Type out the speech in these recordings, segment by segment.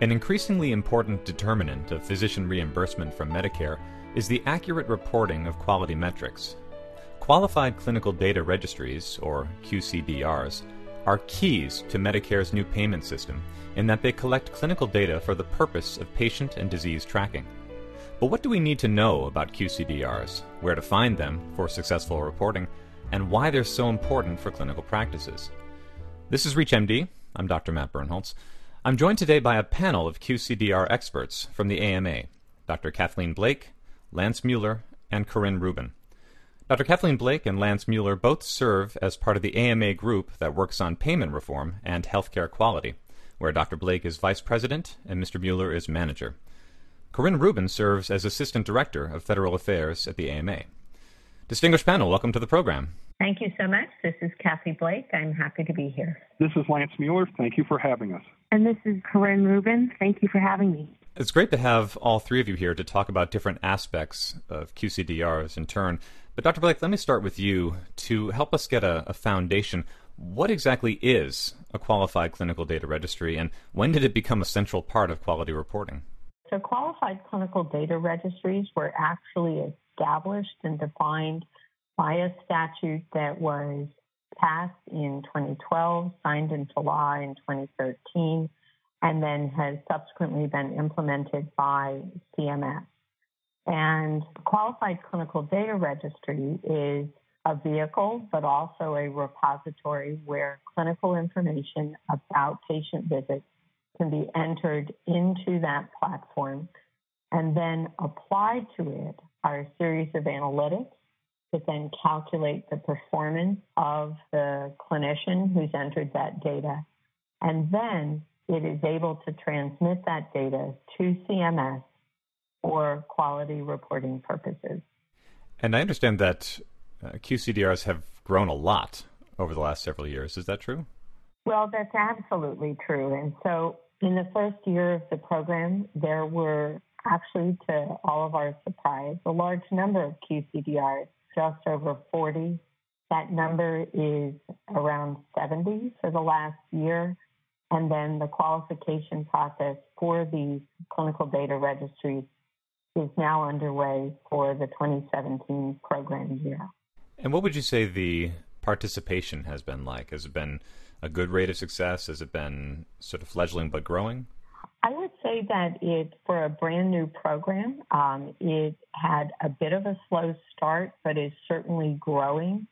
An increasingly important determinant of physician reimbursement from Medicare is the accurate reporting of quality metrics. Qualified Clinical Data Registries, or QCDRs, are keys to Medicare's new payment system in that they collect clinical data for the purpose of patient and disease tracking. But what do we need to know about QCDRs, where to find them for successful reporting, and why they're so important for clinical practices? This is ReachMD. I'm Dr. Matt Birnholz. I'm joined today by a panel of QCDR experts from the AMA Dr. Kathleen Blake, Lance Mueller, and Corinne Rubin. Dr. Kathleen Blake and Lance Mueller both serve as part of the AMA group that works on payment reform and healthcare quality, where Dr. Blake is vice president and Mr. Mueller is manager. Corinne Rubin serves as assistant director of federal affairs at the AMA. Distinguished panel, welcome to the program. Thank you so much. This is Kathy Blake. I'm happy to be here. This is Lance Mueller. Thank you for having us. And this is Corinne Rubin. Thank you for having me. It's great to have all three of you here to talk about different aspects of QCDRs in turn. But Dr. Blake, let me start with you to help us get a, a foundation. What exactly is a qualified clinical data registry, and when did it become a central part of quality reporting? So, qualified clinical data registries were actually established and defined by a statute that was passed in 2012, signed into law in 2013, and then has subsequently been implemented by CMS. And the qualified clinical data registry is a vehicle, but also a repository where clinical information about patient visits can be entered into that platform. And then applied to it are a series of analytics to then calculate the performance of the clinician who's entered that data. And then it is able to transmit that data to CMS for quality reporting purposes. And I understand that uh, QCDRs have grown a lot over the last several years. Is that true? Well, that's absolutely true. And so in the first year of the program, there were actually, to all of our surprise, a large number of QCDRs just over 40. That number is around 70 for the last year. And then the qualification process for these clinical data registries is now underway for the 2017 program year. And what would you say the participation has been like? Has it been a good rate of success? Has it been sort of fledgling but growing? I would say that for a brand new program, um, it had a bit of a slow start, but is certainly growing.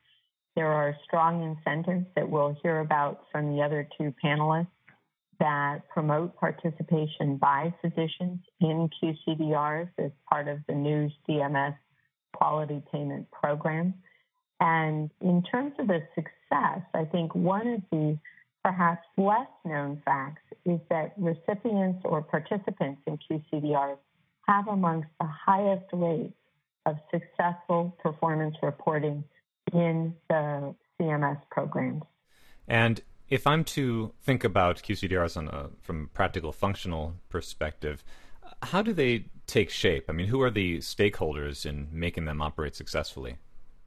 There are strong incentives that we'll hear about from the other two panelists that promote participation by physicians in QCDRs as part of the new CMS quality payment program. And in terms of the success, I think one of the perhaps less known facts is that recipients or participants in QCDRs have amongst the highest rates of successful performance reporting in the CMS programs. And if I'm to think about QCDRs on a, from a practical functional perspective, how do they take shape? I mean, who are the stakeholders in making them operate successfully?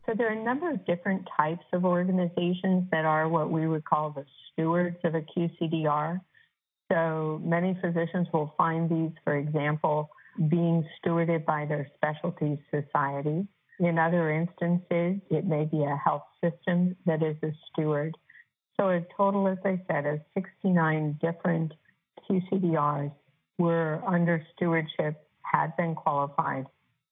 So there are a number of different types of organizations that are what we would call the stewards of a QCDR. So many physicians will find these, for example, being stewarded by their specialty society. In other instances, it may be a health system that is a steward. So a total, as I said, of 69 different QCDRs were under stewardship, had been qualified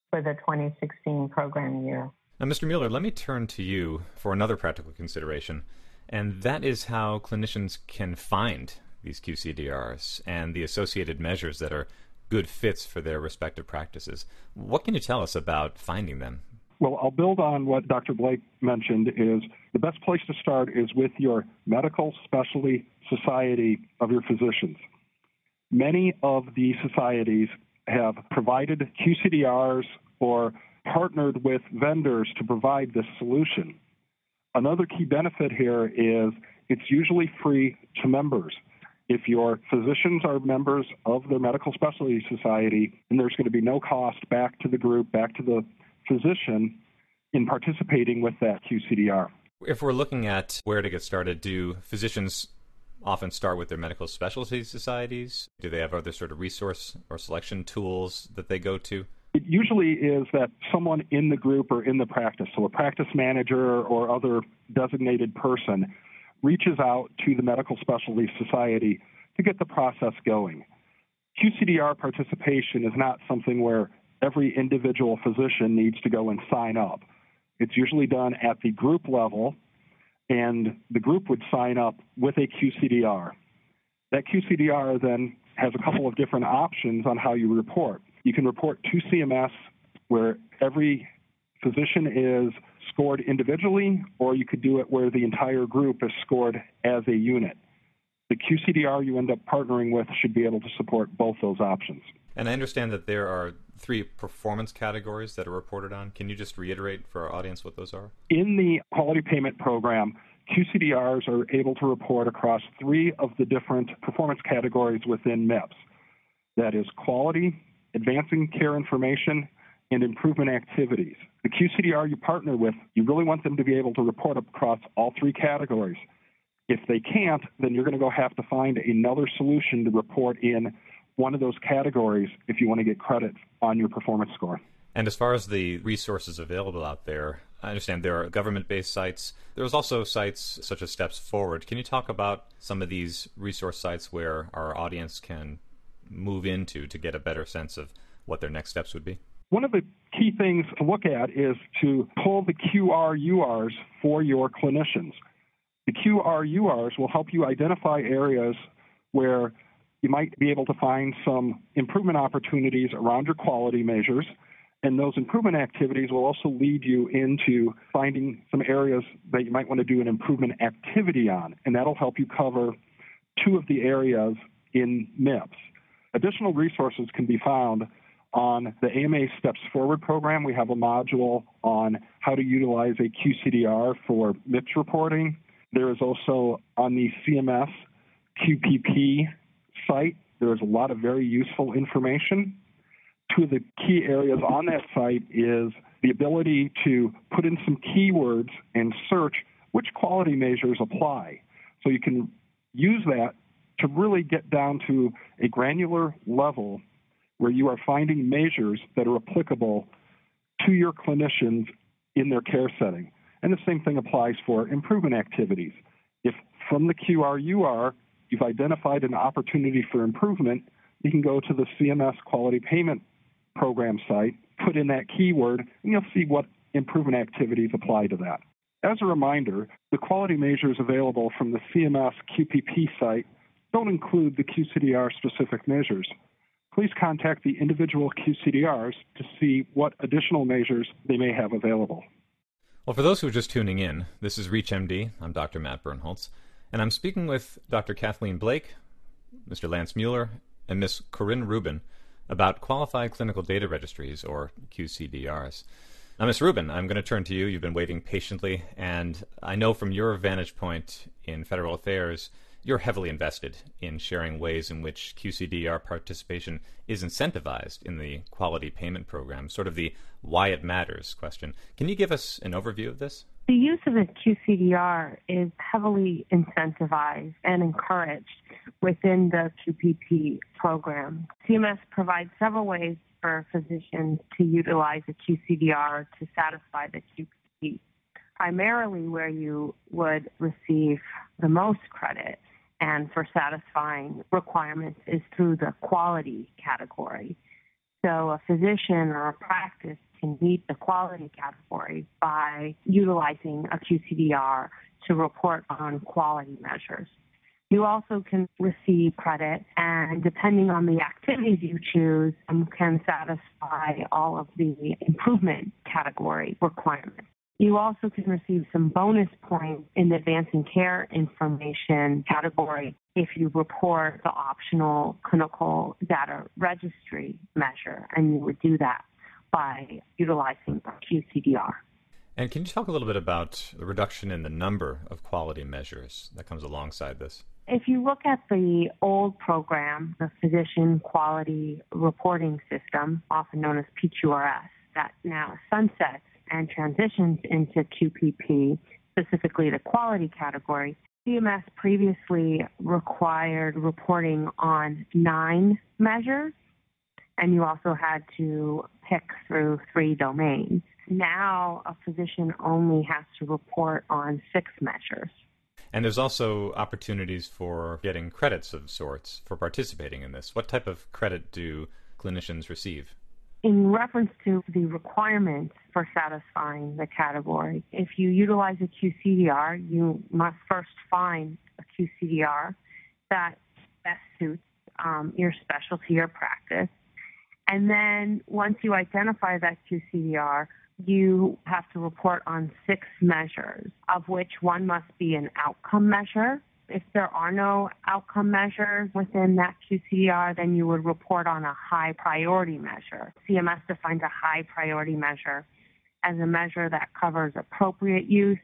for the 2016 program year. Now, Mr. Mueller, let me turn to you for another practical consideration, and that is how clinicians can find these QCDRs and the associated measures that are good fits for their respective practices. What can you tell us about finding them? Well, I'll build on what Dr. Blake mentioned is the best place to start is with your medical specialty society of your physicians. Many of these societies have provided QCDRs or partnered with vendors to provide this solution. Another key benefit here is it's usually free to members. If your physicians are members of their medical specialty society, then there's going to be no cost back to the group, back to the physician in participating with that QCDR. If we're looking at where to get started, do physicians often start with their medical specialty societies? Do they have other sort of resource or selection tools that they go to? It usually is that someone in the group or in the practice, so a practice manager or other designated person, reaches out to the medical specialty society to get the process going. QCDR participation is not something where every individual physician needs to go and sign up. It's usually done at the group level, and the group would sign up with a QCDR. That QCDR then has a couple of different options on how you report. You can report to CMS where every physician is scored individually, or you could do it where the entire group is scored as a unit. The QCDR you end up partnering with should be able to support both those options. And I understand that there are three performance categories that are reported on. Can you just reiterate for our audience what those are? In the quality payment program, QCDRs are able to report across three of the different performance categories within MIPS. That is quality, advancing care information, and improvement activities. The QCDR you partner with, you really want them to be able to report across all three categories. If they can't, then you're going to go have to find another solution to report in one of those categories if you want to get credit on your performance score. And as far as the resources available out there, I understand there are government based sites. There's also sites such as Steps Forward. Can you talk about some of these resource sites where our audience can move into to get a better sense of what their next steps would be? One of the key things to look at is to pull the QRURs for your clinicians. The QRURs will help you identify areas where you might be able to find some improvement opportunities around your quality measures. And those improvement activities will also lead you into finding some areas that you might want to do an improvement activity on. And that'll help you cover two of the areas in MIPS. Additional resources can be found on the AMA Steps Forward program. We have a module on how to utilize a QCDR for MIPS reporting. There is also on the CMS QPP site, there is a lot of very useful information. Two of the key areas on that site is the ability to put in some keywords and search which quality measures apply. So you can use that to really get down to a granular level where you are finding measures that are applicable to your clinicians in their care setting. And the same thing applies for improvement activities. If from the QRUR you've identified an opportunity for improvement, you can go to the CMS Quality Payment Program site, put in that keyword, and you'll see what improvement activities apply to that. As a reminder, the quality measures available from the CMS QPP site don't include the QCDR specific measures. Please contact the individual QCDRs to see what additional measures they may have available. Well, for those who are just tuning in, this is ReachMD. I'm Dr. Matt Birnholz, and I'm speaking with Dr. Kathleen Blake, Mr. Lance Mueller, and Ms. Corinne Rubin about qualified clinical data registries, or QCDRs. Now, Ms. Rubin, I'm going to turn to you. You've been waiting patiently, and I know from your vantage point in federal affairs you're heavily invested in sharing ways in which QCDR participation is incentivized in the quality payment program, sort of the why it matters question. Can you give us an overview of this? The use of a QCDR is heavily incentivized and encouraged within the QPP program. CMS provides several ways for physicians to utilize a QCDR to satisfy the QPP. Primarily, where you would receive the most credit and for satisfying requirements is through the quality category. So a physician or a practice can meet the quality category by utilizing a QCDR to report on quality measures. You also can receive credit, and depending on the activities you choose, um, can satisfy all of the improvement category requirements. You also can receive some bonus points in the advancing care information category if you report the optional clinical data registry measure, and you would do that by utilizing QCDR. And can you talk a little bit about the reduction in the number of quality measures that comes alongside this? If you look at the old program, the Physician Quality Reporting System, often known as PQRS, that now sunsets and transitions into QPP, specifically the quality category, CMS previously required reporting on nine measures, and you also had to pick through three domains. Now, a physician only has to report on six measures. And there's also opportunities for getting credits of sorts for participating in this. What type of credit do clinicians receive? In reference to the requirements for satisfying the category, if you utilize a QCDR, you must first find a QCDR that best suits um, your specialty or practice. And then once you identify that QCDR, you have to report on six measures, of which one must be an outcome measure, if there are no outcome measures within that QCDR, then you would report on a high priority measure. CMS defines a high priority measure as a measure that covers appropriate use,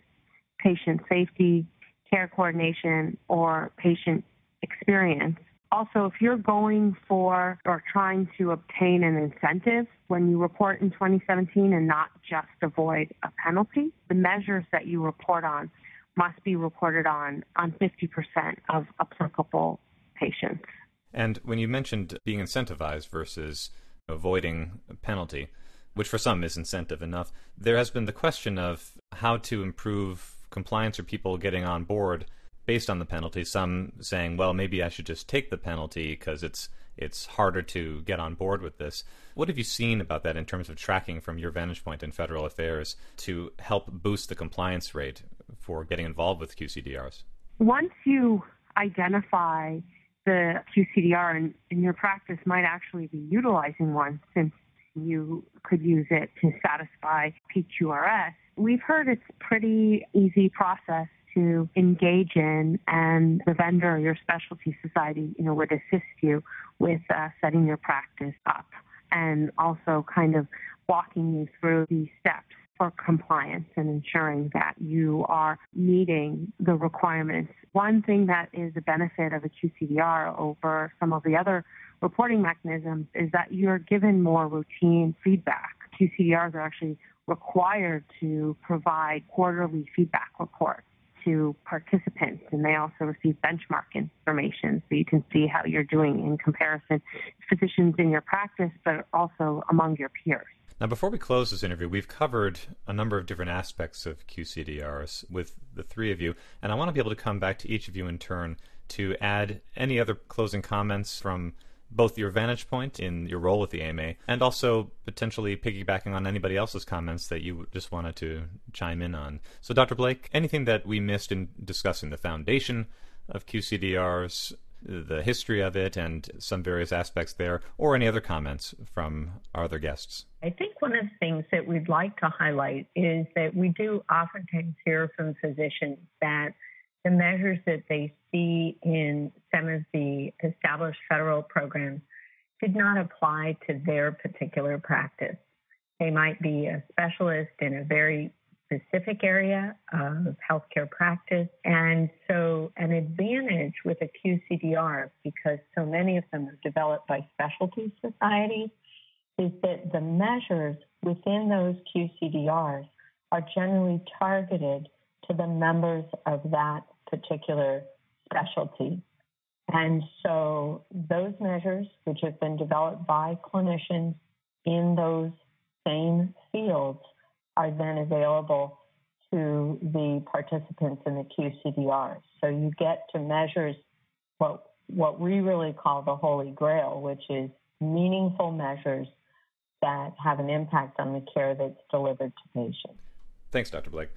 patient safety, care coordination, or patient experience. Also, if you're going for or trying to obtain an incentive when you report in 2017 and not just avoid a penalty, the measures that you report on must be reported on on 50% of applicable patients. And when you mentioned being incentivized versus avoiding a penalty, which for some is incentive enough, there has been the question of how to improve compliance or people getting on board based on the penalty. Some saying, well, maybe I should just take the penalty because it's it's harder to get on board with this. What have you seen about that in terms of tracking from your vantage point in federal affairs to help boost the compliance rate for getting involved with QCDRs? Once you identify the QCDR and, your practice might actually be utilizing one since you could use it to satisfy PQRS, we've heard it's pretty easy process to engage in and the vendor or your specialty society you know would assist you with uh, setting your practice up and also kind of walking you through these steps for compliance and ensuring that you are meeting the requirements. One thing that is a benefit of a QCDR over some of the other reporting mechanisms is that you're given more routine feedback. QCDRs are actually required to provide quarterly feedback reports to participants and they also receive benchmark information so you can see how you're doing in comparison to physicians in your practice but also among your peers. Now, before we close this interview, we've covered a number of different aspects of QCDRs with the three of you, and I want to be able to come back to each of you in turn to add any other closing comments from both your vantage point in your role with the AMA and also potentially piggybacking on anybody else's comments that you just wanted to chime in on. So, Dr. Blake, anything that we missed in discussing the foundation of QCDRs, the history of it and some various aspects there, or any other comments from our other guests? I think one of the things that we'd like to highlight is that we do oftentimes hear from physicians that the measures that they see in some of the established federal programs did not apply to their particular practice. They might be a specialist in a very specific area of healthcare practice. And so, an advantage with a QCDR, because so many of them are developed by specialty societies, is that the measures within those QCDRs are generally targeted to the members of that particular specialty. And so, those measures, which have been developed by clinicians in those same fields, are then available to the participants in the QCDR. So you get to measures what what we really call the holy grail, which is meaningful measures that have an impact on the care that's delivered to patients. Thanks, Dr. Blake.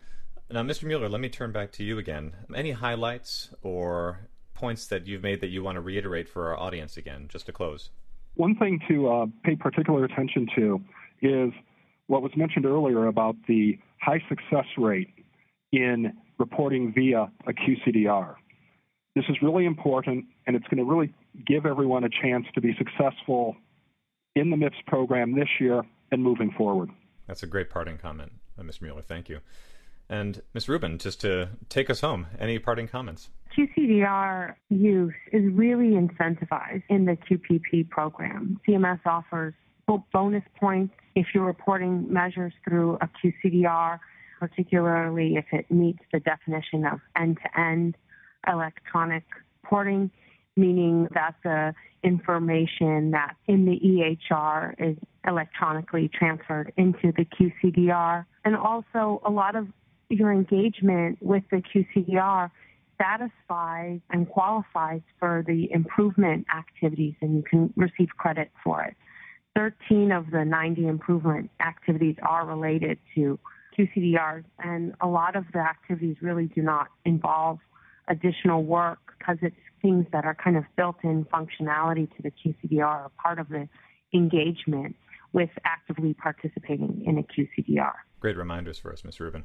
Now, Mr. Mueller, let me turn back to you again. Any highlights or points that you've made that you want to reiterate for our audience again, just to close? One thing to uh, pay particular attention to is what was mentioned earlier about the high success rate in reporting via a QCDR. This is really important, and it's going to really give everyone a chance to be successful in the MIPS program this year and moving forward. That's a great parting comment, uh, Mr. Mueller. Thank you. And Ms. Rubin, just to take us home, any parting comments? QCDR use is really incentivized in the QPP program. CMS offers bonus points if you're reporting measures through a QCDR, particularly if it meets the definition of end to end. electronic reporting, meaning that the information that in the EHR is electronically transferred into the QCDR. And also, a lot of your engagement with the QCDR satisfies and qualifies for the improvement activities, and you can receive credit for it. 13 of the 90 improvement activities are related to QCDRs, and a lot of the activities really do not involve additional work because it's things that are kind of built in functionality to the QCDR, a part of the engagement with actively participating in a QCDR. Great reminders for us, Ms. Rubin.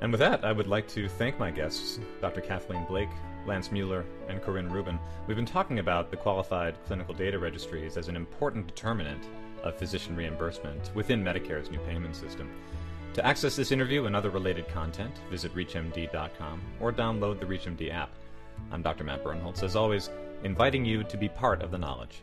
And with that, I would like to thank my guests, Dr. Kathleen Blake, Lance Mueller, and Corinne Rubin. We've been talking about the qualified clinical data registries as an important determinant of physician reimbursement within Medicare's new payment system. To access this interview and other related content, visit ReachMD.com or download the ReachMD app. I'm Dr. Matt Birnholz, as always, inviting you to be part of the knowledge.